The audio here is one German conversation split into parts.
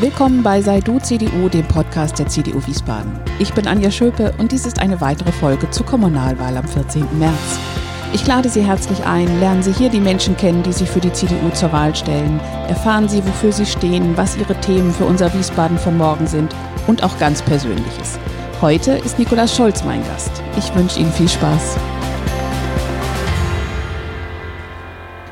Willkommen bei Sei Du CDU, dem Podcast der CDU Wiesbaden. Ich bin Anja Schöpe und dies ist eine weitere Folge zur Kommunalwahl am 14. März. Ich lade Sie herzlich ein, lernen Sie hier die Menschen kennen, die sich für die CDU zur Wahl stellen. Erfahren Sie, wofür sie stehen, was ihre Themen für unser Wiesbaden von morgen sind und auch ganz Persönliches. Heute ist Nikolaus Scholz mein Gast. Ich wünsche Ihnen viel Spaß.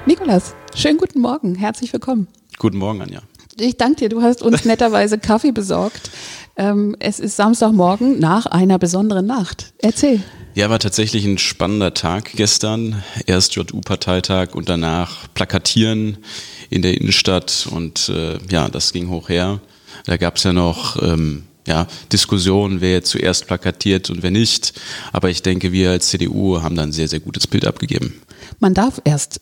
Nikolaus, schönen guten Morgen, herzlich willkommen. Guten Morgen, Anja. Ich danke dir, du hast uns netterweise Kaffee besorgt. Ähm, es ist Samstagmorgen nach einer besonderen Nacht. Erzähl. Ja, war tatsächlich ein spannender Tag gestern. Erst JU-Parteitag und danach Plakatieren in der Innenstadt und äh, ja, das ging hoch her. Da gab es ja noch ähm, ja, Diskussionen, wer jetzt zuerst plakatiert und wer nicht. Aber ich denke, wir als CDU haben da ein sehr, sehr gutes Bild abgegeben. Man darf erst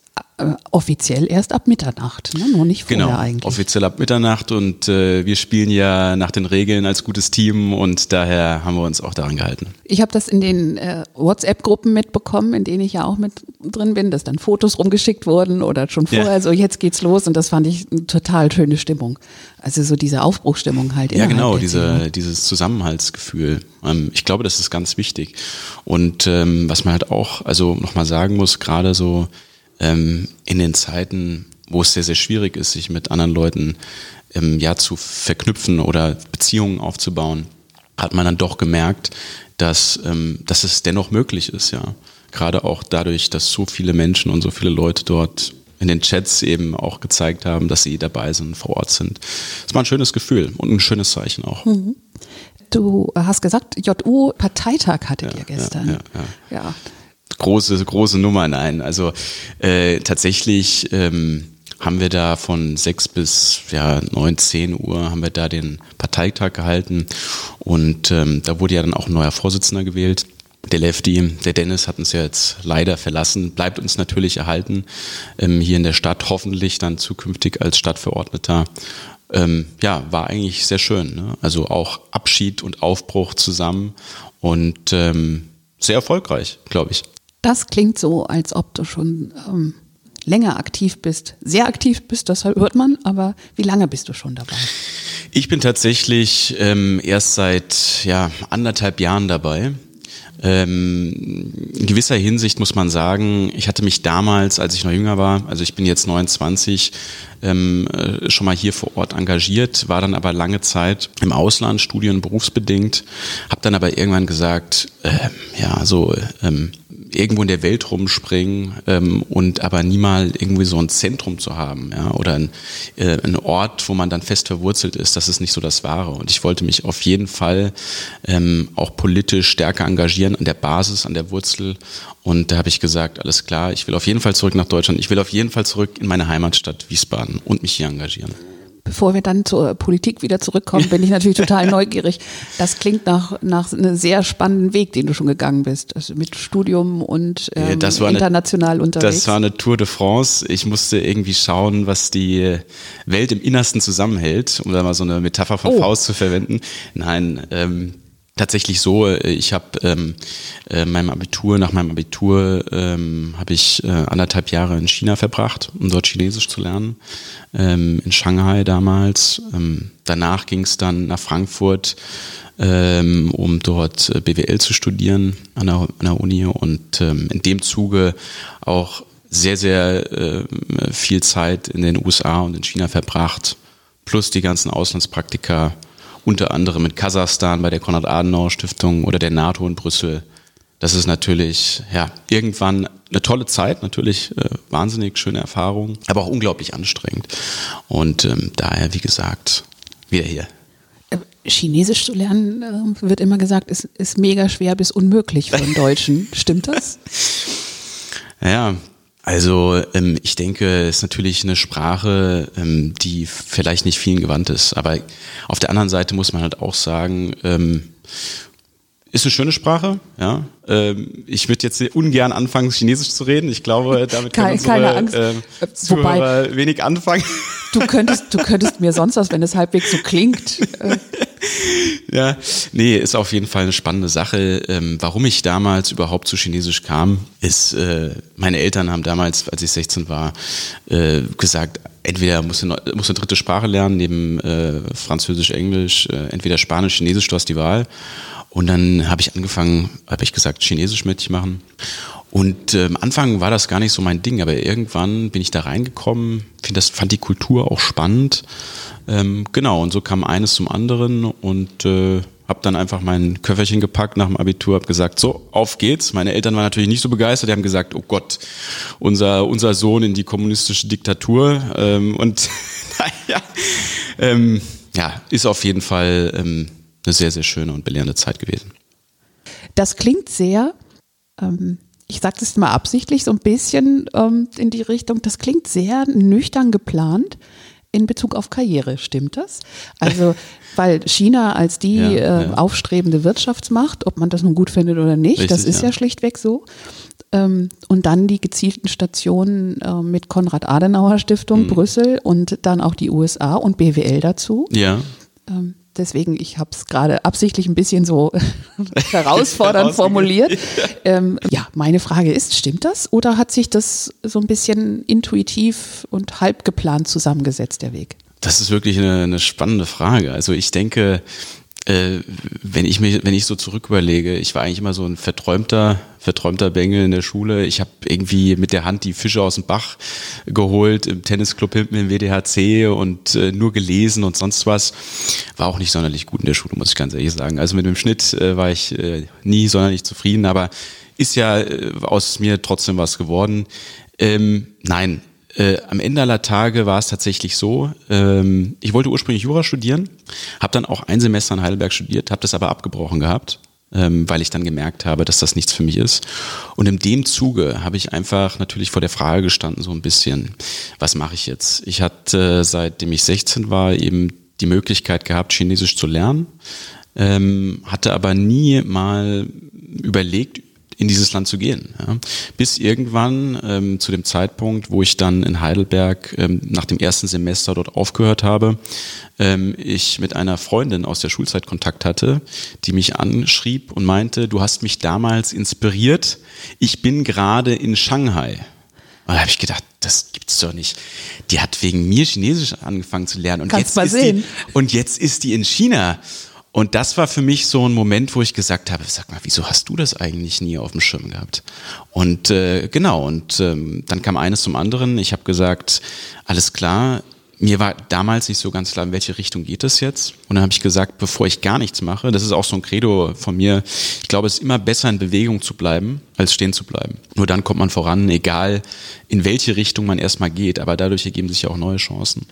offiziell erst ab Mitternacht, ne? noch nicht vorher genau, eigentlich. offiziell ab Mitternacht und äh, wir spielen ja nach den Regeln als gutes Team und daher haben wir uns auch daran gehalten. Ich habe das in den äh, WhatsApp-Gruppen mitbekommen, in denen ich ja auch mit drin bin, dass dann Fotos rumgeschickt wurden oder schon vorher, ja. so jetzt geht's los und das fand ich eine total schöne Stimmung. Also so diese Aufbruchstimmung halt. Ja, genau, diese, dieses Zusammenhaltsgefühl. Ähm, ich glaube, das ist ganz wichtig. Und ähm, was man halt auch, also nochmal sagen muss, gerade so ähm, in den Zeiten, wo es sehr, sehr schwierig ist, sich mit anderen Leuten ähm, ja zu verknüpfen oder Beziehungen aufzubauen, hat man dann doch gemerkt, dass, ähm, dass es dennoch möglich ist, ja. Gerade auch dadurch, dass so viele Menschen und so viele Leute dort in den Chats eben auch gezeigt haben, dass sie dabei sind, vor Ort sind. Das war ein schönes Gefühl und ein schönes Zeichen auch. Mhm. Du hast gesagt, JU-Parteitag hattet ja, ihr gestern. Ja, ja, ja große, große Nummer, nein. Also äh, tatsächlich ähm, haben wir da von sechs bis ja, neun, zehn Uhr haben wir da den Parteitag gehalten und ähm, da wurde ja dann auch ein neuer Vorsitzender gewählt. Der Lefty, der Dennis hat uns ja jetzt leider verlassen, bleibt uns natürlich erhalten, ähm, hier in der Stadt, hoffentlich dann zukünftig als Stadtverordneter. Ähm, ja, war eigentlich sehr schön. Ne? Also auch Abschied und Aufbruch zusammen und ähm, sehr erfolgreich, glaube ich. Das klingt so, als ob du schon ähm, länger aktiv bist. Sehr aktiv bist, das hört man, aber wie lange bist du schon dabei? Ich bin tatsächlich ähm, erst seit ja, anderthalb Jahren dabei. Ähm, in gewisser Hinsicht muss man sagen, ich hatte mich damals, als ich noch jünger war, also ich bin jetzt 29, ähm, äh, schon mal hier vor Ort engagiert, war dann aber lange Zeit im Ausland, studien- berufsbedingt, habe dann aber irgendwann gesagt, äh, ja, so ähm, irgendwo in der Welt rumspringen ähm, und aber nie mal irgendwie so ein Zentrum zu haben, ja, oder ein, äh, ein Ort, wo man dann fest verwurzelt ist, das ist nicht so das Wahre. Und ich wollte mich auf jeden Fall ähm, auch politisch stärker engagieren an der Basis, an der Wurzel. Und da habe ich gesagt, alles klar, ich will auf jeden Fall zurück nach Deutschland, ich will auf jeden Fall zurück in meine Heimatstadt Wiesbaden und mich hier engagieren bevor wir dann zur Politik wieder zurückkommen, bin ich natürlich total neugierig. Das klingt nach, nach einem sehr spannenden Weg, den du schon gegangen bist. Also mit Studium und ähm, ja, international eine, unterwegs. Das war eine Tour de France. Ich musste irgendwie schauen, was die Welt im Innersten zusammenhält, um da mal so eine Metapher von oh. Faust zu verwenden. Nein, ähm, tatsächlich so, äh, ich habe ähm, äh, meinem Abitur, nach meinem Abitur ähm, habe ich äh, anderthalb Jahre in China verbracht, um dort Chinesisch zu lernen, ähm, in Shanghai damals. Ähm, danach ging es dann nach Frankfurt, ähm, um dort äh, BWL zu studieren an der, an der Uni und ähm, in dem Zuge auch sehr, sehr äh, viel Zeit in den USA und in China verbracht, plus die ganzen Auslandspraktika unter anderem in Kasachstan bei der Konrad-Adenauer-Stiftung oder der NATO in Brüssel. Das ist natürlich, ja, irgendwann eine tolle Zeit, natürlich äh, wahnsinnig schöne Erfahrung, aber auch unglaublich anstrengend. Und ähm, daher, wie gesagt, wieder hier. Äh, Chinesisch zu lernen, äh, wird immer gesagt, ist, ist mega schwer bis unmöglich für einen Deutschen. Stimmt das? Ja, also ähm, ich denke, es ist natürlich eine Sprache, ähm, die vielleicht nicht vielen gewandt ist. Aber auf der anderen Seite muss man halt auch sagen, ähm, ist eine schöne Sprache, ja. Ähm, ich würde jetzt ungern anfangen, Chinesisch zu reden. Ich glaube, damit können Keine, unsere ähm, Zuhörer Wobei, wenig anfangen. Du könntest, du könntest mir sonst was, wenn es halbwegs so klingt. Ja, nee, ist auf jeden Fall eine spannende Sache. Ähm, warum ich damals überhaupt zu Chinesisch kam, ist, äh, meine Eltern haben damals, als ich 16 war, äh, gesagt, entweder musst du, musst eine dritte Sprache lernen, neben äh, Französisch, Englisch, äh, entweder Spanisch, Chinesisch, du hast die Wahl. Und dann habe ich angefangen, habe ich gesagt, Chinesisch mitmachen. Und äh, am Anfang war das gar nicht so mein Ding, aber irgendwann bin ich da reingekommen, find das, fand die Kultur auch spannend. Ähm, genau, und so kam eines zum anderen und äh, habe dann einfach mein Köfferchen gepackt nach dem Abitur, habe gesagt, so, auf geht's. Meine Eltern waren natürlich nicht so begeistert, die haben gesagt, oh Gott, unser, unser Sohn in die kommunistische Diktatur. Ähm, und naja, ähm, ja, ist auf jeden Fall ähm, eine sehr, sehr schöne und belehrende Zeit gewesen. Das klingt sehr, ähm, ich sage das mal absichtlich, so ein bisschen ähm, in die Richtung, das klingt sehr nüchtern geplant in Bezug auf Karriere, stimmt das? Also, weil China als die ja, äh, ja. aufstrebende Wirtschaftsmacht, ob man das nun gut findet oder nicht, Richtig, das ist ja. ja schlichtweg so. Ähm, und dann die gezielten Stationen äh, mit Konrad-Adenauer-Stiftung, mhm. Brüssel und dann auch die USA und BWL dazu. Ja. Ähm, deswegen, ich habe es gerade absichtlich ein bisschen so herausfordernd formuliert. Ähm, ja, meine Frage ist, stimmt das oder hat sich das so ein bisschen intuitiv und halb geplant zusammengesetzt, der Weg? Das ist wirklich eine, eine spannende Frage. Also ich denke, äh, wenn ich mich, wenn ich so zurück überlege, ich war eigentlich immer so ein verträumter, verträumter Bengel in der Schule. Ich habe irgendwie mit der Hand die Fische aus dem Bach geholt, im Tennisclub hinten im WDHC und äh, nur gelesen und sonst was. War auch nicht sonderlich gut in der Schule, muss ich ganz ehrlich sagen. Also mit dem Schnitt äh, war ich äh, nie sonderlich zufrieden, aber ist ja äh, aus mir trotzdem was geworden. Ähm, nein, äh, am Ende aller Tage war es tatsächlich so, ähm, ich wollte ursprünglich Jura studieren, habe dann auch ein Semester in Heidelberg studiert, habe das aber abgebrochen gehabt, ähm, weil ich dann gemerkt habe, dass das nichts für mich ist. Und in dem Zuge habe ich einfach natürlich vor der Frage gestanden, so ein bisschen, was mache ich jetzt? Ich hatte, seitdem ich 16 war, eben die Möglichkeit gehabt, Chinesisch zu lernen, ähm, hatte aber nie mal überlegt, in dieses Land zu gehen. Ja. Bis irgendwann ähm, zu dem Zeitpunkt, wo ich dann in Heidelberg ähm, nach dem ersten Semester dort aufgehört habe, ähm, ich mit einer Freundin aus der Schulzeit Kontakt hatte, die mich anschrieb und meinte, du hast mich damals inspiriert, ich bin gerade in Shanghai. Und da habe ich gedacht, das gibt's doch nicht. Die hat wegen mir Chinesisch angefangen zu lernen und Kannst jetzt ist sehen. die und jetzt ist die in China. Und das war für mich so ein Moment, wo ich gesagt habe, sag mal, wieso hast du das eigentlich nie auf dem Schirm gehabt? Und äh, genau, und ähm, dann kam eines zum anderen. Ich habe gesagt, alles klar, mir war damals nicht so ganz klar, in welche Richtung geht es jetzt. Und dann habe ich gesagt, bevor ich gar nichts mache, das ist auch so ein Credo von mir, ich glaube, es ist immer besser in Bewegung zu bleiben, als stehen zu bleiben. Nur dann kommt man voran, egal in welche Richtung man erstmal geht, aber dadurch ergeben sich ja auch neue Chancen.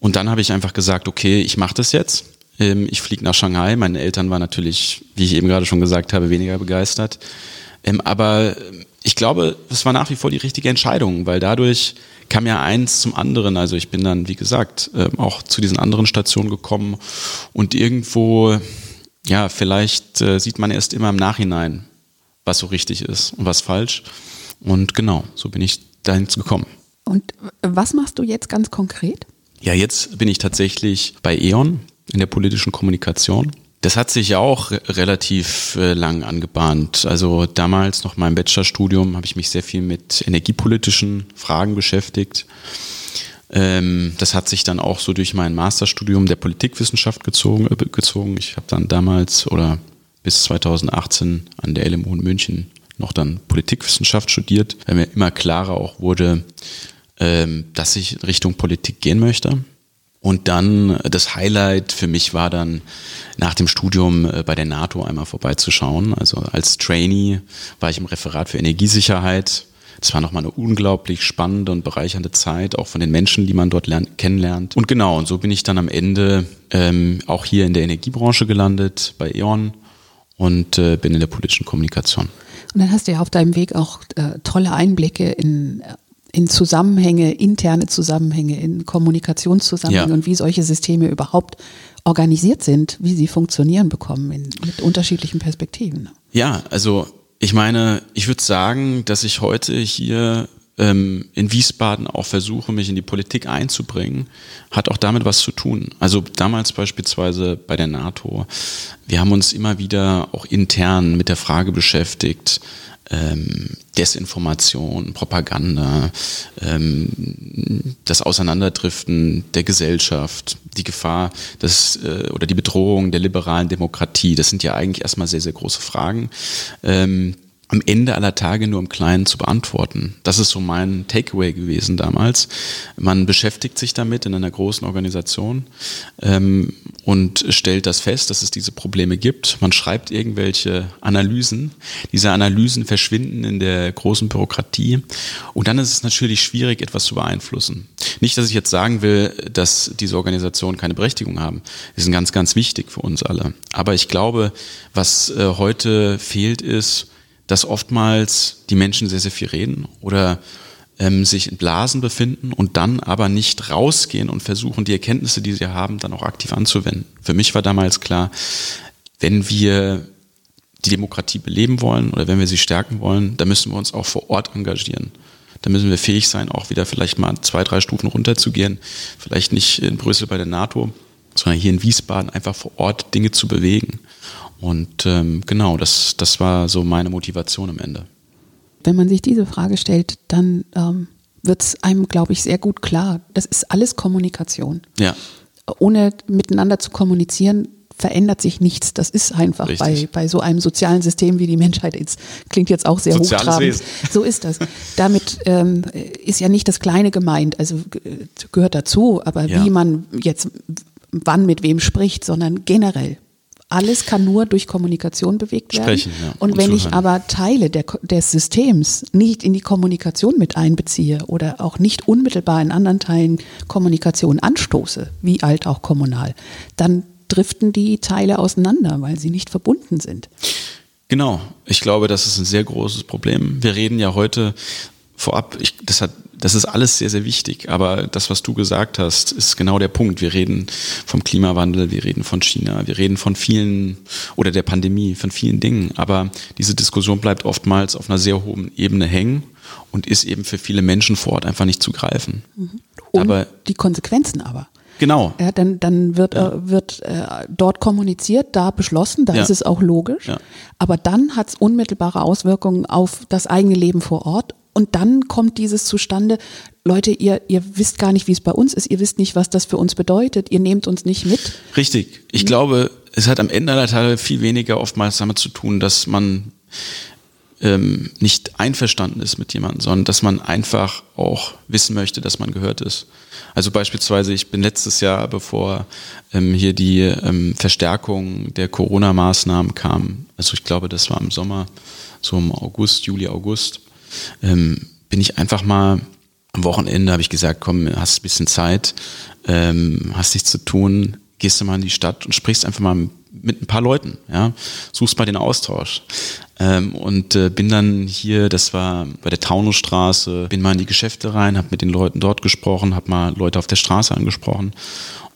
Und dann habe ich einfach gesagt, okay, ich mache das jetzt ich fliege nach Shanghai. Meine Eltern waren natürlich, wie ich eben gerade schon gesagt habe, weniger begeistert. Ähm, aber ich glaube, es war nach wie vor die richtige Entscheidung, weil dadurch kam ja eins zum anderen. Also ich bin dann, wie gesagt, ähm, auch zu diesen anderen Stationen gekommen und irgendwo, ja, vielleicht äh, sieht man erst immer im Nachhinein, was so richtig ist und was falsch. Und genau, so bin ich dahin gekommen. Und was machst du jetzt ganz konkret? Ja, jetzt bin ich tatsächlich bei E.ON in der politischen Kommunikation. Das hat sich ja auch relativ äh, lang angebahnt. Also damals noch meinem Bachelorstudium habe ich mich sehr viel mit energiepolitischen Fragen beschäftigt. Ähm, das hat sich dann auch so durch mein Masterstudium der Politikwissenschaft gezogen. Äh, gezogen. Ich habe dann damals oder bis 2018 an der LMU in München noch dann Politikwissenschaft studiert, weil mir immer klarer auch wurde, ähm, dass ich in Richtung Politik gehen möchte. Und dann das Highlight für mich war dann nach dem Studium äh, bei der NATO einmal vorbeizuschauen. Also als Trainee war ich im Referat für Energiesicherheit. Das war nochmal eine unglaublich spannende und bereichernde Zeit, auch von den Menschen, die man dort lernt, kennenlernt. Und genau, und so bin ich dann am Ende ähm, auch hier in der Energiebranche gelandet, bei E.ON und äh, bin in der politischen Kommunikation. Und dann hast du ja auf deinem Weg auch äh, tolle Einblicke in in Zusammenhänge, interne Zusammenhänge, in Kommunikationszusammenhänge ja. und wie solche Systeme überhaupt organisiert sind, wie sie funktionieren bekommen in, mit unterschiedlichen Perspektiven. Ja, also ich meine, ich würde sagen, dass ich heute hier ähm, in Wiesbaden auch versuche, mich in die Politik einzubringen, hat auch damit was zu tun. Also damals beispielsweise bei der NATO, wir haben uns immer wieder auch intern mit der Frage beschäftigt, ähm, Desinformation, Propaganda, ähm, das Auseinanderdriften der Gesellschaft, die Gefahr des, äh, oder die Bedrohung der liberalen Demokratie. Das sind ja eigentlich erstmal sehr, sehr große Fragen. Ähm, am Ende aller Tage nur im Kleinen zu beantworten. Das ist so mein Takeaway gewesen damals. Man beschäftigt sich damit in einer großen Organisation ähm, und stellt das fest, dass es diese Probleme gibt. Man schreibt irgendwelche Analysen. Diese Analysen verschwinden in der großen Bürokratie und dann ist es natürlich schwierig, etwas zu beeinflussen. Nicht, dass ich jetzt sagen will, dass diese Organisationen keine Berechtigung haben. Die sind ganz, ganz wichtig für uns alle. Aber ich glaube, was äh, heute fehlt, ist, dass oftmals die Menschen sehr, sehr viel reden oder ähm, sich in Blasen befinden und dann aber nicht rausgehen und versuchen, die Erkenntnisse, die sie haben, dann auch aktiv anzuwenden. Für mich war damals klar, wenn wir die Demokratie beleben wollen oder wenn wir sie stärken wollen, dann müssen wir uns auch vor Ort engagieren. Da müssen wir fähig sein, auch wieder vielleicht mal zwei, drei Stufen runterzugehen. Vielleicht nicht in Brüssel bei der NATO, sondern hier in Wiesbaden einfach vor Ort Dinge zu bewegen. Und ähm, genau, das, das war so meine Motivation am Ende. Wenn man sich diese Frage stellt, dann ähm, wird es einem, glaube ich, sehr gut klar. Das ist alles Kommunikation. Ja. Ohne miteinander zu kommunizieren, verändert sich nichts. Das ist einfach bei, bei so einem sozialen System wie die Menschheit ist. Klingt jetzt auch sehr Soziales hochtrabend. Wesen. So ist das. Damit ähm, ist ja nicht das Kleine gemeint, also gehört dazu, aber ja. wie man jetzt wann mit wem spricht, sondern generell alles kann nur durch Kommunikation bewegt werden. Sprechen, ja. Und, und wenn zuhören. ich aber Teile der, des Systems nicht in die Kommunikation mit einbeziehe oder auch nicht unmittelbar in anderen Teilen Kommunikation anstoße, wie alt auch kommunal, dann driften die Teile auseinander, weil sie nicht verbunden sind. Genau. Ich glaube, das ist ein sehr großes Problem. Wir reden ja heute vorab, ich, das hat das ist alles sehr, sehr wichtig. Aber das, was du gesagt hast, ist genau der Punkt. Wir reden vom Klimawandel, wir reden von China, wir reden von vielen oder der Pandemie, von vielen Dingen. Aber diese Diskussion bleibt oftmals auf einer sehr hohen Ebene hängen und ist eben für viele Menschen vor Ort einfach nicht zu greifen. Mhm. Und aber, die Konsequenzen aber. Genau. Ja, dann, dann wird, ja. äh, wird äh, dort kommuniziert, da beschlossen, da ja. ist es auch logisch. Aber dann hat es unmittelbare Auswirkungen auf das eigene Leben vor Ort und dann kommt dieses zustande, Leute, ihr, ihr wisst gar nicht, wie es bei uns ist, ihr wisst nicht, was das für uns bedeutet, ihr nehmt uns nicht mit. Richtig. Ich mhm. glaube, es hat am Ende aller Tage viel weniger oftmals damit zu tun, dass man ähm, nicht einverstanden ist mit jemandem, sondern dass man einfach auch wissen möchte, dass man gehört ist. Also beispielsweise, ich bin letztes Jahr, bevor ähm, hier die ähm, Verstärkung der Corona-Maßnahmen kam, also ich glaube, das war im Sommer, so im August, Juli, August, ähm, bin ich einfach mal am Wochenende, habe ich gesagt, komm, hast ein bisschen Zeit, ähm, hast nichts zu tun, gehst du mal in die Stadt und sprichst einfach mal mit ein paar Leuten, ja, suchst mal den Austausch. Ähm, und äh, bin dann hier, das war bei der Taunusstraße, bin mal in die Geschäfte rein, habe mit den Leuten dort gesprochen, habe mal Leute auf der Straße angesprochen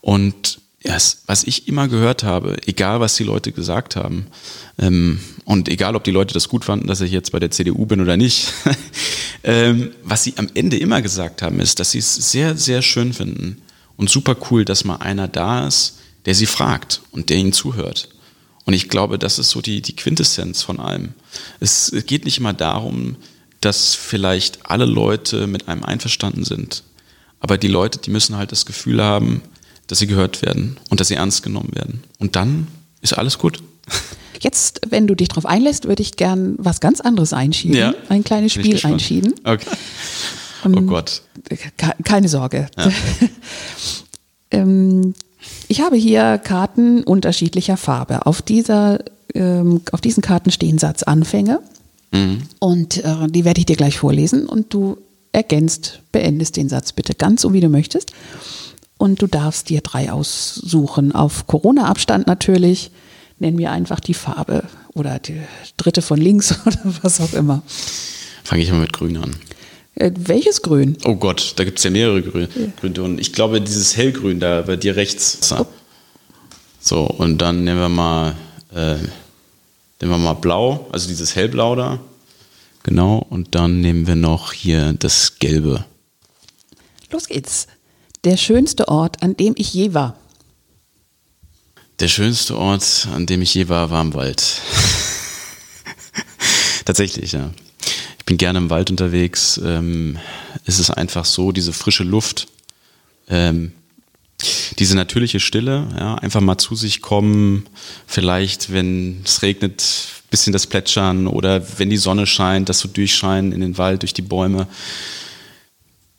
und ja, was ich immer gehört habe, egal was die Leute gesagt haben, ähm, und egal ob die Leute das gut fanden, dass ich jetzt bei der CDU bin oder nicht, ähm, was sie am Ende immer gesagt haben, ist, dass sie es sehr, sehr schön finden und super cool, dass mal einer da ist, der sie fragt und der ihnen zuhört. Und ich glaube, das ist so die, die Quintessenz von allem. Es geht nicht immer darum, dass vielleicht alle Leute mit einem einverstanden sind. Aber die Leute, die müssen halt das Gefühl haben, dass sie gehört werden und dass sie ernst genommen werden. Und dann ist alles gut. Jetzt, wenn du dich darauf einlässt, würde ich gern was ganz anderes einschieben. Ja, ein kleines Spiel einschieben. Okay. Oh um, Gott. Keine Sorge. Ja. ähm, ich habe hier Karten unterschiedlicher Farbe. Auf, dieser, ähm, auf diesen Karten stehen Satzanfänge. Mhm. Und äh, die werde ich dir gleich vorlesen. Und du ergänzt, beendest den Satz bitte ganz so, wie du möchtest. Und du darfst dir drei aussuchen. Auf Corona-Abstand natürlich nenn mir einfach die Farbe oder die dritte von links oder was auch immer. Fange ich mal mit Grün an. Äh, welches Grün? Oh Gott, da gibt es ja mehrere Grün, ja. Grüntöne. Ich glaube, dieses Hellgrün da bei dir rechts. Oh. So, und dann nehmen wir mal, äh, nehmen wir mal Blau, also dieses Hellblau da. Genau, und dann nehmen wir noch hier das Gelbe. Los geht's. Der schönste Ort, an dem ich je war. Der schönste Ort, an dem ich je war, war im Wald. Tatsächlich, ja. Ich bin gerne im Wald unterwegs. Ähm, es ist einfach so, diese frische Luft, ähm, diese natürliche Stille, ja, einfach mal zu sich kommen, vielleicht, wenn es regnet, bisschen das Plätschern oder wenn die Sonne scheint, das so durchscheinen in den Wald, durch die Bäume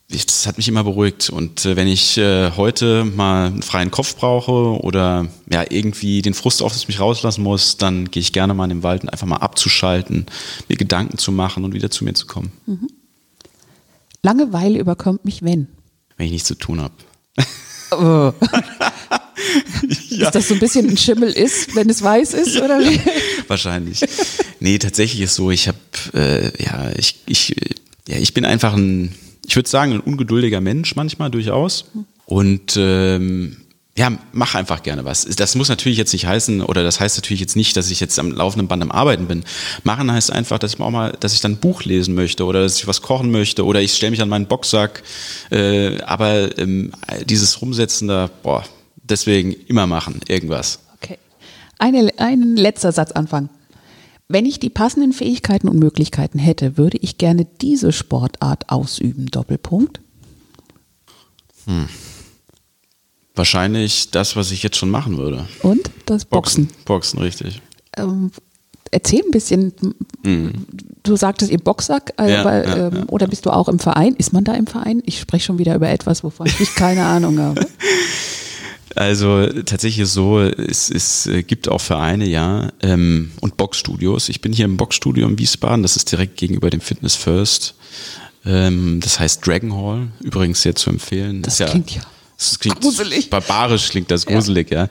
ich, das hat mich immer beruhigt. Und äh, wenn ich äh, heute mal einen freien Kopf brauche oder ja irgendwie den Frust auf mich rauslassen muss, dann gehe ich gerne mal in den Wald, um einfach mal abzuschalten, mir Gedanken zu machen und wieder zu mir zu kommen. Mhm. Langeweile überkommt mich, wenn? Wenn ich nichts zu tun habe. Oh. ja. Ist das so ein bisschen ein Schimmel ist, wenn es weiß ist, oder wie? Wahrscheinlich. Nee, tatsächlich ist so, ich habe, äh, ja, ich, ich, ja, ich bin einfach ein ich würde sagen, ein ungeduldiger Mensch manchmal durchaus. Und ähm, ja, mach einfach gerne was. Das muss natürlich jetzt nicht heißen, oder das heißt natürlich jetzt nicht, dass ich jetzt am laufenden Band am Arbeiten bin. Machen heißt einfach, dass ich auch mal, dass ich dann ein Buch lesen möchte oder dass ich was kochen möchte oder ich stelle mich an meinen Boxsack. Äh, aber ähm, dieses Rumsetzen da, boah, deswegen immer machen, irgendwas. Okay. Eine, ein letzter Satz anfangen. Wenn ich die passenden Fähigkeiten und Möglichkeiten hätte, würde ich gerne diese Sportart ausüben. Doppelpunkt. Hm. Wahrscheinlich das, was ich jetzt schon machen würde. Und das Boxen. Boxen, Boxen richtig. Ähm, erzähl ein bisschen. Mhm. Du sagtest ihr Boxsack, äh, ja, weil, ja, ähm, ja. oder bist du auch im Verein? Ist man da im Verein? Ich spreche schon wieder über etwas, wovon ich keine Ahnung habe. Also tatsächlich so, es, es gibt auch Vereine, ja, ähm, und Boxstudios. Ich bin hier im Boxstudio in Wiesbaden, das ist direkt gegenüber dem Fitness First. Ähm, das heißt Dragon Hall, übrigens sehr zu empfehlen. Das, das klingt ja das klingt gruselig. Barbarisch klingt das gruselig, ja.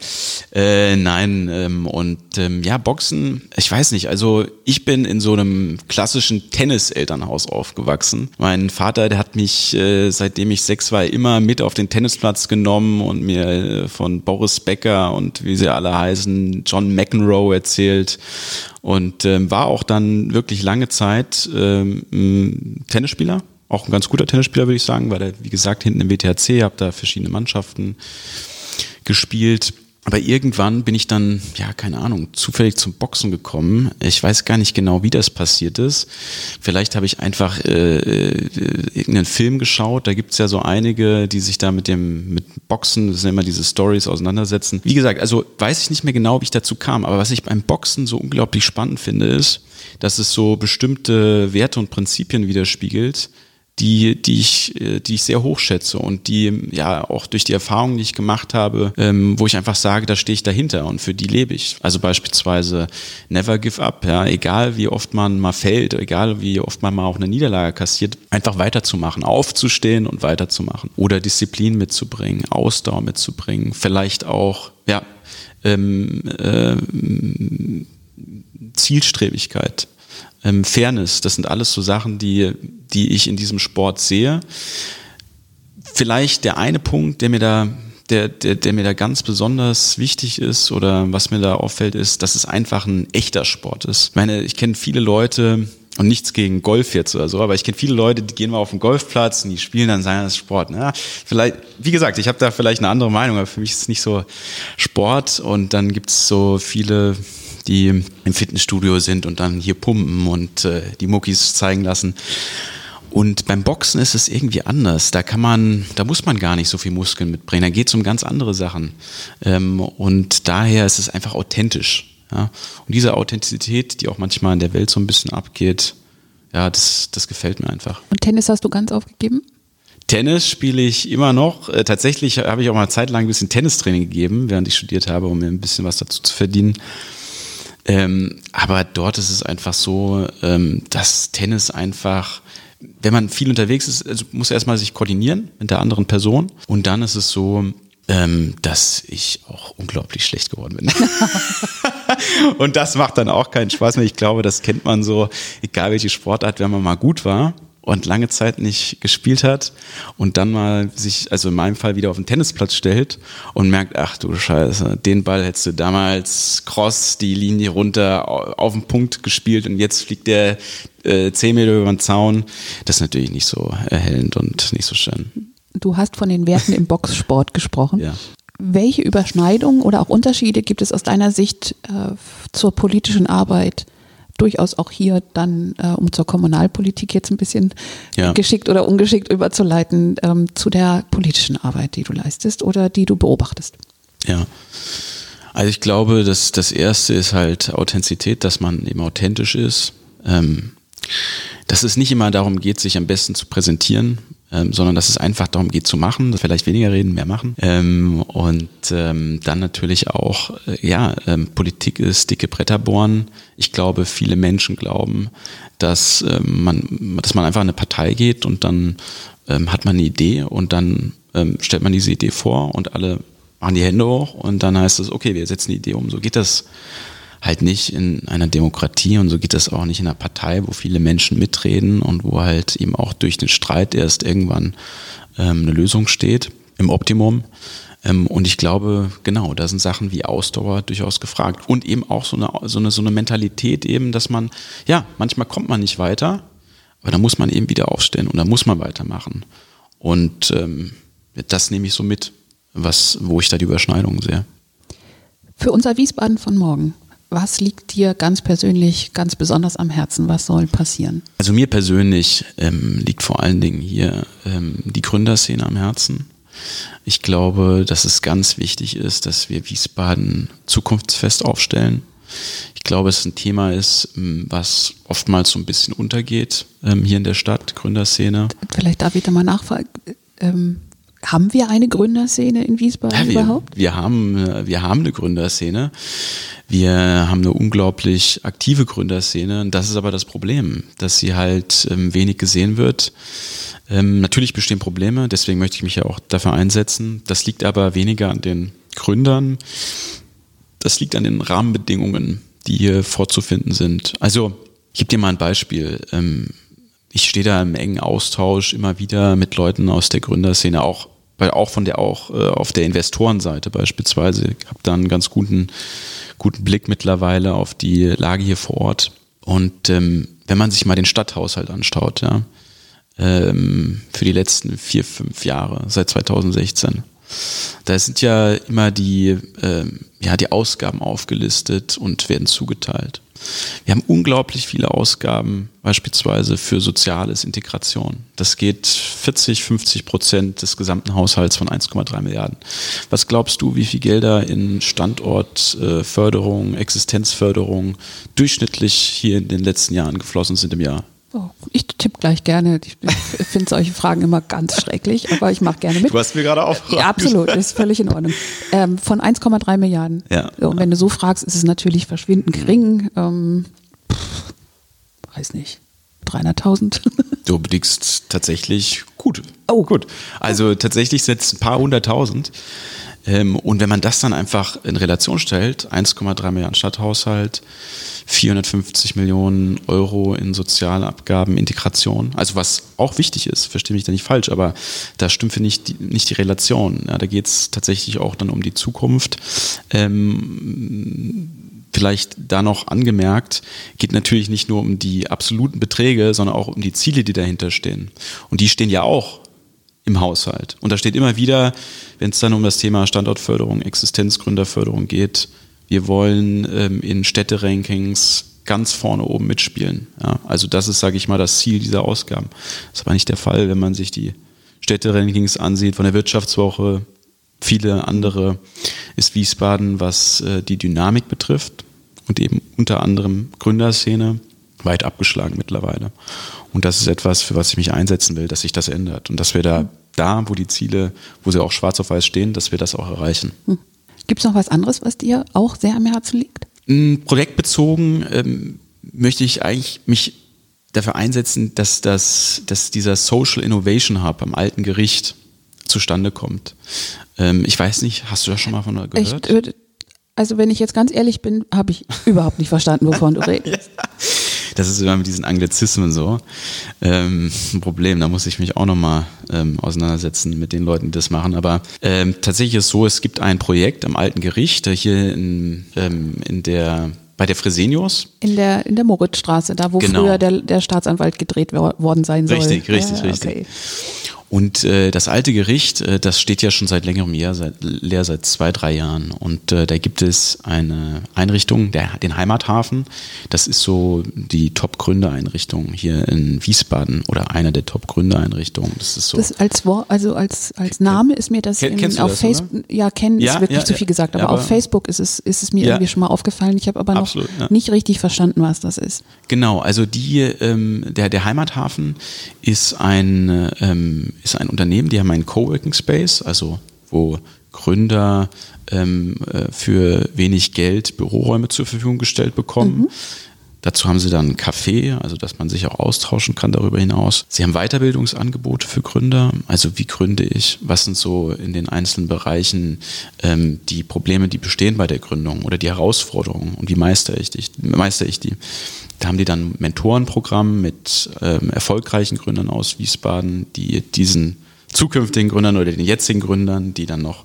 ja. Äh, nein, ähm, und ähm, ja, Boxen, ich weiß nicht, also ich bin in so einem klassischen Tennis-Elternhaus aufgewachsen. Mein Vater, der hat mich, äh, seitdem ich sechs war, immer mit auf den Tennisplatz genommen und mir äh, von Boris Becker und wie sie alle heißen, John McEnroe erzählt und ähm, war auch dann wirklich lange Zeit ähm, Tennisspieler auch ein ganz guter Tennisspieler, würde ich sagen, weil er, wie gesagt, hinten im WTHC, habe da verschiedene Mannschaften gespielt. Aber irgendwann bin ich dann, ja, keine Ahnung, zufällig zum Boxen gekommen. Ich weiß gar nicht genau, wie das passiert ist. Vielleicht habe ich einfach äh, äh, irgendeinen Film geschaut. Da gibt's ja so einige, die sich da mit dem mit Boxen, das sind immer diese Stories auseinandersetzen. Wie gesagt, also weiß ich nicht mehr genau, wie ich dazu kam. Aber was ich beim Boxen so unglaublich spannend finde, ist, dass es so bestimmte Werte und Prinzipien widerspiegelt, die, die ich, äh, die ich sehr hoch schätze und die ja auch durch die Erfahrungen, die ich gemacht habe, ähm, wo ich einfach sage, da stehe ich dahinter und für die lebe ich. Also beispielsweise never give up, ja, egal wie oft man mal fällt, egal wie oft man mal auch eine Niederlage kassiert, einfach weiterzumachen, aufzustehen und weiterzumachen oder Disziplin mitzubringen, Ausdauer mitzubringen, vielleicht auch, ja, ähm, äh, Zielstrebigkeit ähm, Fairness, das sind alles so Sachen, die, die ich in diesem Sport sehe. Vielleicht der eine Punkt, der mir da der, der, der mir da ganz besonders wichtig ist oder was mir da auffällt, ist, dass es einfach ein echter Sport ist. Ich meine, ich kenne viele Leute, und nichts gegen Golf jetzt oder so, aber ich kenne viele Leute, die gehen mal auf den Golfplatz und die spielen dann seinen Sport. Na, vielleicht, wie gesagt, ich habe da vielleicht eine andere Meinung, aber für mich ist es nicht so Sport und dann gibt es so viele die im Fitnessstudio sind und dann hier pumpen und äh, die Muckis zeigen lassen. Und beim Boxen ist es irgendwie anders. Da kann man, da muss man gar nicht so viel Muskeln mitbringen. Da geht es um ganz andere Sachen. Ähm, und daher ist es einfach authentisch. Ja? Und diese Authentizität, die auch manchmal in der Welt so ein bisschen abgeht, ja, das, das gefällt mir einfach. Und Tennis hast du ganz aufgegeben? Tennis spiele ich immer noch. Äh, tatsächlich habe ich auch mal eine Zeit lang ein bisschen Tennistraining gegeben, während ich studiert habe, um mir ein bisschen was dazu zu verdienen. Ähm, aber dort ist es einfach so, ähm, dass Tennis einfach, wenn man viel unterwegs ist, also muss erstmal sich koordinieren mit der anderen Person. Und dann ist es so, ähm, dass ich auch unglaublich schlecht geworden bin. und das macht dann auch keinen Spaß mehr. Ich glaube, das kennt man so, egal welche Sportart, wenn man mal gut war und lange Zeit nicht gespielt hat und dann mal sich, also in meinem Fall wieder auf den Tennisplatz stellt und merkt, ach du Scheiße, den Ball hättest du damals cross die Linie runter auf den Punkt gespielt und jetzt fliegt der äh, 10 Meter über den Zaun. Das ist natürlich nicht so erhellend und nicht so schön. Du hast von den Werten im Boxsport gesprochen. Ja. Welche Überschneidungen oder auch Unterschiede gibt es aus deiner Sicht äh, zur politischen Arbeit? Durchaus auch hier dann, äh, um zur Kommunalpolitik jetzt ein bisschen Ja. geschickt oder ungeschickt überzuleiten, ähm, zu der politischen Arbeit, die du leistest oder die du beobachtest. Ja. Also ich glaube, dass das erste ist halt Authentizität, dass man eben authentisch ist. Ähm, dass es nicht immer darum geht, sich am besten zu präsentieren, ähm, sondern dass es einfach darum geht zu machen, vielleicht weniger reden, mehr machen. Ähm, und ähm, dann natürlich auch, äh, ja, ähm, Politik ist dicke Bretter bohren. Ich glaube, viele Menschen glauben, dass ähm, man, dass man einfach in eine Partei geht und dann ähm, hat man eine Idee und dann ähm, stellt man diese Idee vor und alle machen die Hände hoch und dann heißt es, okay, wir setzen die Idee um. So geht das halt nicht in einer Demokratie und so geht das auch nicht in einer Partei, wo viele Menschen mitreden und wo halt eben auch durch den Streit erst irgendwann ähm, eine Lösung steht, im Optimum. Ähm, und ich glaube, genau, da sind Sachen wie Ausdauer durchaus gefragt. Und eben auch so eine, so eine, so eine Mentalität eben, dass man, ja, manchmal kommt man nicht weiter, aber da muss man eben wieder aufstehen und da muss man weitermachen. Und ähm, das nehme ich so mit, was, wo ich da die Überschneidungen sehe. Für unser Wiesbaden von morgen, was liegt dir ganz persönlich, ganz besonders am Herzen? Was soll passieren? Also mir persönlich ähm, liegt vor allen Dingen hier ähm, die Gründerszene am Herzen. Ich glaube, dass es ganz wichtig ist, dass wir Wiesbaden zukunftsfest aufstellen. Ich glaube, es ein Thema ist, ähm, was oftmals so ein bisschen untergeht ähm, hier in der Stadt, Gründerszene. Vielleicht darf ich da mal nachfragen. Ähm, haben wir eine Gründerszene in Wiesbaden Ja, wir, überhaupt? wir, haben, äh, wir haben eine Gründerszene. Wir haben eine unglaublich aktive Gründerszene. Und das ist aber das Problem, dass sie halt ähm, wenig gesehen wird. Ähm, natürlich bestehen Probleme, deswegen möchte ich mich ja auch dafür einsetzen. Das liegt aber weniger an den Gründern. Das liegt an den Rahmenbedingungen, die hier vorzufinden sind. Also, ich gebe dir mal ein Beispiel. Ähm, ich stehe da im engen Austausch immer wieder mit Leuten aus der Gründerszene, auch weil auch von der auch äh, auf der Investorenseite beispielsweise. Ich habe da einen ganz guten guten Blick mittlerweile auf die Lage hier vor Ort. Und ähm, wenn man sich mal den Stadthaushalt anschaut, ja, ähm, für die letzten vier, fünf Jahre, seit 2016, da sind ja immer die, ähm, ja, die Ausgaben aufgelistet und werden zugeteilt. Wir haben unglaublich viele Ausgaben, beispielsweise für Soziales, Integration. Das geht 40, 50 Prozent des gesamten Haushalts von 1,3 Milliarden. Was glaubst du, wie viel Gelder in Standortförderung, Existenzförderung durchschnittlich hier in den letzten Jahren geflossen sind im Jahr? Oh, ich tippe gleich gerne. Ich finde solche Fragen immer ganz schrecklich, aber ich mache gerne mit. Du hast mir gerade aufgefragt. Ja, absolut, ist völlig in Ordnung. Ähm, von 1,3 Milliarden. Ja. Und wenn du so fragst, ist es natürlich verschwindend gering. Ähm, pff, weiß nicht, 300.000. Du liegst tatsächlich gut. Oh. Gut. Also tatsächlich sind es ein paar hunderttausend. Ähm, und wenn man das dann einfach in Relation stellt, 1,3 Milliarden Stadthaushalt, 450 Millionen Euro in Sozialabgaben, Integration, also was auch wichtig ist, verstehe mich da nicht falsch, aber da stimmt für nicht die, nicht die Relation. Ja, da geht es tatsächlich auch dann um die Zukunft. Ähm, vielleicht da noch angemerkt, geht natürlich nicht nur um die absoluten Beträge, sondern auch um die Ziele, die dahinter stehen. Und die stehen ja auch im Haushalt. Und da steht immer wieder, wenn es dann um das Thema Standortförderung, Existenzgründerförderung geht, wir wollen ähm, in Städterankings ganz vorne oben mitspielen. Ja, also das ist, sage ich mal, das Ziel dieser Ausgaben. Das ist aber nicht der Fall, wenn man sich die Städterankings ansieht von der Wirtschaftswoche, viele andere ist Wiesbaden, was äh, die Dynamik betrifft und eben unter anderem Gründerszene weit abgeschlagen mittlerweile. Und das ist etwas, für was ich mich einsetzen will, dass sich das ändert und dass wir da, da, wo die Ziele, wo sie auch schwarz auf weiß stehen, dass wir das auch erreichen. Gibt es noch was anderes, was dir auch sehr am Herzen liegt? Mm, Projektbezogen ähm, möchte ich eigentlich mich dafür einsetzen, dass, das, dass dieser Social Innovation Hub am alten Gericht zustande kommt. Ähm, ich weiß nicht, hast du da schon mal von gehört? Ich also wenn ich jetzt ganz ehrlich bin, habe ich überhaupt nicht verstanden, wovon du redest. Das ist immer mit diesen Anglizismen so ähm, ein Problem. Da muss ich mich auch nochmal ähm, auseinandersetzen mit den Leuten, die das machen. Aber ähm, tatsächlich ist es so, es gibt ein Projekt am Alten Gericht, äh, hier in, ähm, in der bei der Fresenius. In der, in der Moritzstraße, da wo genau. früher der, der Staatsanwalt gedreht worden sein soll. Richtig, richtig, ja, richtig. Okay. Und äh, das alte Gericht, äh, das steht ja schon seit längerem Jahr, seit, leer seit zwei, drei Jahren. Und äh, da gibt es eine Einrichtung, der, den Heimathafen. Das ist so die Top-Gründereinrichtung hier in Wiesbaden oder einer der Top-Gründereinrichtungen. Das ist so. Das als also als, als Name ist mir das Ken, in, auf Facebook, ja, kennen ja, ist wirklich ja, zu viel gesagt, aber, aber, auf Facebook ist es, ist es mir irgendwie schon mal aufgefallen. Ich habe aber noch absolut, nicht richtig verstanden, was das ist. Genau, also die, ähm, der, der Heimathafen ist ein, ähm, ist ein Unternehmen, die haben einen Coworking Space, also wo Gründer ähm, äh, für wenig Geld Büroräume zur Verfügung gestellt bekommen. Mhm. Dazu haben sie dann ein Café, also dass man sich auch austauschen kann darüber hinaus. Sie haben Weiterbildungsangebote für Gründer, also wie gründe ich, was sind so in den einzelnen Bereichen ähm, die Probleme, die bestehen bei der Gründung oder die Herausforderungen und wie meistere ich die. Meister ich die. Da haben die dann Mentorenprogramm mit ähm, erfolgreichen Gründern aus Wiesbaden, die diesen zukünftigen Gründern oder den jetzigen Gründern, die dann noch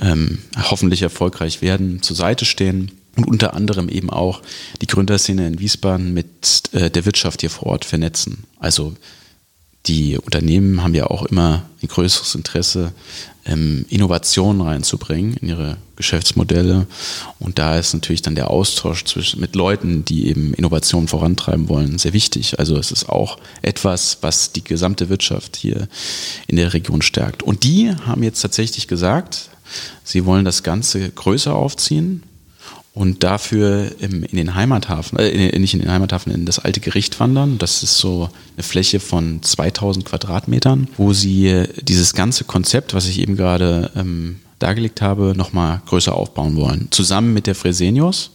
ähm, hoffentlich erfolgreich werden, zur Seite stehen und unter anderem eben auch die Gründerszene in Wiesbaden mit äh, der Wirtschaft hier vor Ort vernetzen. Also die Unternehmen haben ja auch immer ein größeres Interesse, ähm, Innovationen reinzubringen in ihre Geschäftsmodelle. Und da ist natürlich dann der Austausch mit Leuten, die eben Innovationen vorantreiben wollen, sehr wichtig. Also es ist auch etwas, was die gesamte Wirtschaft hier in der Region stärkt. Und die haben jetzt tatsächlich gesagt, sie wollen das Ganze größer aufziehen und dafür in den Heimathafen, äh, nicht in den Heimathafen, in das alte Gericht wandern. Das ist so eine Fläche von 2000 Quadratmetern, wo sie dieses ganze Konzept, was ich eben gerade ähm, dargelegt habe, nochmal größer aufbauen wollen. Zusammen mit der Fresenius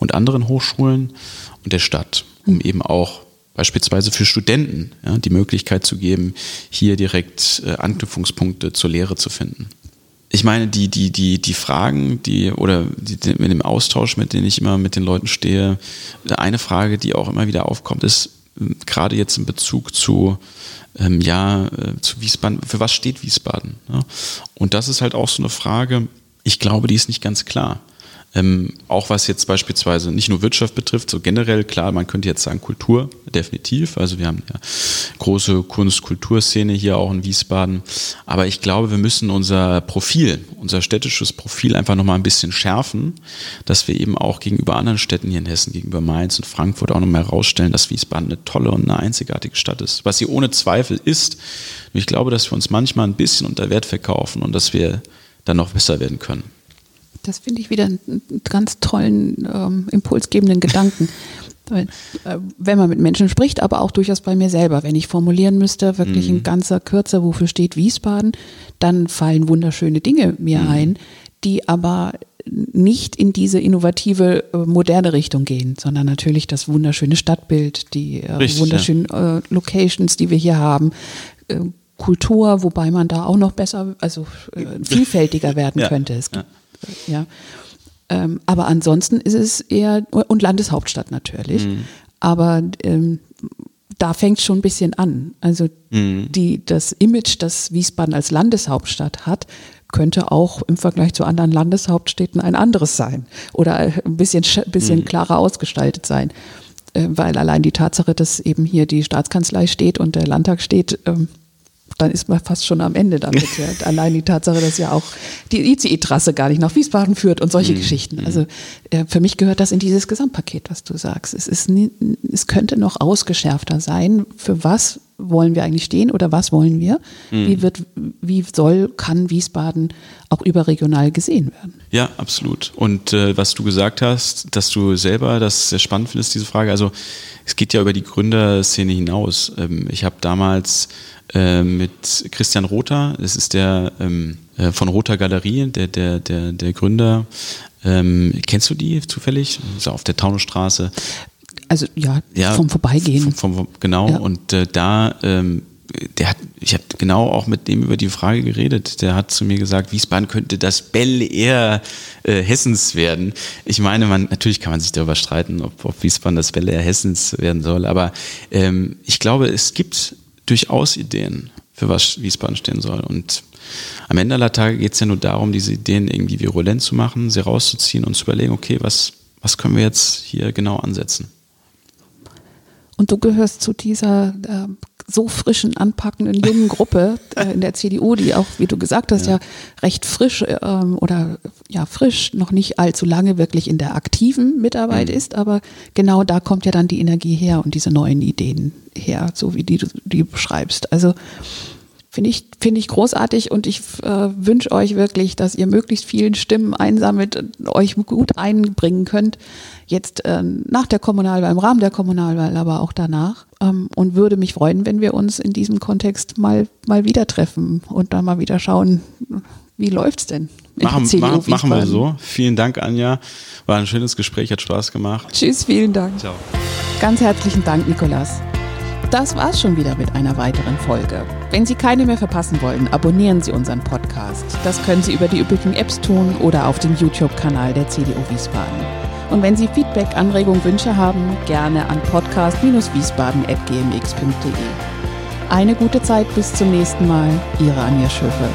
und anderen Hochschulen und der Stadt, um mhm. eben auch beispielsweise für Studenten ja, die Möglichkeit zu geben, hier direkt äh, Anknüpfungspunkte zur Lehre zu finden ich meine, die, die, die, die Fragen, die, oder die, mit dem Austausch, mit dem ich immer mit den Leuten stehe, eine Frage, die auch immer wieder aufkommt, ist, ähm, gerade jetzt in Bezug zu, ähm, ja, äh, zu Wiesbaden, für was steht Wiesbaden? Ja? Und das ist halt auch so eine Frage, ich glaube, die ist nicht ganz klar. Ähm, auch was jetzt beispielsweise nicht nur Wirtschaft betrifft, so generell, klar, man könnte jetzt sagen Kultur, definitiv. Also wir haben ja große Kunst-Kulturszene hier auch in Wiesbaden. Aber ich glaube, wir müssen unser Profil, unser städtisches Profil einfach nochmal ein bisschen schärfen, dass wir eben auch gegenüber anderen Städten hier in Hessen, gegenüber Mainz und Frankfurt auch nochmal herausstellen, dass Wiesbaden eine tolle und eine einzigartige Stadt ist. Was sie ohne Zweifel ist. Und ich glaube, dass wir uns manchmal ein bisschen unter Wert verkaufen und dass wir dann noch besser werden können. Das finde ich wieder einen ganz tollen, ähm, impulsgebenden Gedanken. Äh, wenn man mit Menschen spricht, aber auch durchaus bei mir selber. Wenn ich formulieren müsste, wirklich mhm. in ganzer Kürze, wofür steht Wiesbaden, dann fallen wunderschöne Dinge mir mhm. ein, die aber nicht in diese innovative, äh, moderne Richtung gehen, sondern natürlich das wunderschöne Stadtbild, die äh, Richtig, wunderschönen ja. Locations, die wir hier haben, Kultur, wobei man da auch noch besser, also vielfältiger werden ja, könnte. Es gibt ja ja. Ähm, aber ansonsten ist es eher, und Landeshauptstadt natürlich, mhm. aber ähm, da fängt es schon ein bisschen an. Also mhm. die, das Image, das Wiesbaden als Landeshauptstadt hat, könnte auch im Vergleich zu anderen Landeshauptstädten ein anderes sein oder ein bisschen, bisschen mhm. klarer ausgestaltet sein. Äh, weil allein die Tatsache, dass eben hier die Staatskanzlei steht und der Landtag steht, ähm, dann ist man fast schon am Ende damit. Ja. Allein die Tatsache, dass ja auch die ICE-Trasse gar nicht nach Wiesbaden führt und solche mhm. Geschichten. Mhm. Also äh, für mich gehört das in dieses Gesamtpaket, was du sagst. Es, ist nie, es könnte noch ausgeschärfter sein. Für was wollen wir eigentlich stehen oder was wollen wir? Mhm. Wie wird, wie soll, kann Wiesbaden auch überregional gesehen werden? Ja, absolut. Und äh, was du gesagt hast, dass du selber das sehr spannend findest, diese Frage. Also es geht ja über die Gründerszene hinaus. Ähm, ich habe damals äh, mit Christian Rother, das ist der ähm, äh, von Rother Galerie, der, der, der, der Gründer. Ähm, kennst du die zufällig? So auf der Taunusstraße. Also ja, ja vom Vorbeigehen. Vom, vom, genau, ja. und äh, da ähm, der hat, ich habe genau auch mit dem über die Frage geredet. Der hat zu mir gesagt, Wiesbaden könnte das Bel Air äh, Hessens werden. Ich meine, man natürlich kann man sich darüber streiten, ob, ob Wiesbaden das Bel Air Hessens werden soll, aber ähm, ich glaube, es gibt durchaus Ideen, für was Wiesbaden stehen soll. Und am Ende aller Tage geht es ja nur darum, diese Ideen irgendwie virulent zu machen, sie rauszuziehen und zu überlegen, okay, was, was können wir jetzt hier genau ansetzen. Und du gehörst zu dieser äh, so frischen, anpackenden jungen Gruppe äh, in der CDU, die auch, wie du gesagt hast, ja, ja recht frisch ähm, oder ja frisch, noch nicht allzu lange wirklich in der aktiven Mitarbeit mhm. ist, aber genau da kommt ja dann die Energie her und diese neuen Ideen her, so wie die du die beschreibst. Also Finde ich, finde ich großartig und ich äh, wünsche euch wirklich, dass ihr möglichst vielen Stimmen einsammelt, euch gut einbringen könnt. Jetzt äh, nach der Kommunalwahl, im Rahmen der Kommunalwahl, aber auch danach. Ähm, und würde mich freuen, wenn wir uns in diesem Kontext mal, mal wieder treffen und dann mal wieder schauen, wie läuft's denn? Machen, machen, machen wir so. Vielen Dank, Anja. War ein schönes Gespräch, hat Spaß gemacht. Tschüss, vielen Dank. Ciao. Ganz herzlichen Dank, Nikolas. Das war's schon wieder mit einer weiteren Folge. Wenn Sie keine mehr verpassen wollen, abonnieren Sie unseren Podcast. Das können Sie über die üblichen Apps tun oder auf dem YouTube-Kanal der CDU Wiesbaden. Und wenn Sie Feedback, Anregungen, Wünsche haben, gerne an podcast-wiesbaden.gmx.de. Eine gute Zeit bis zum nächsten Mal. Ihre Anja Schöffe.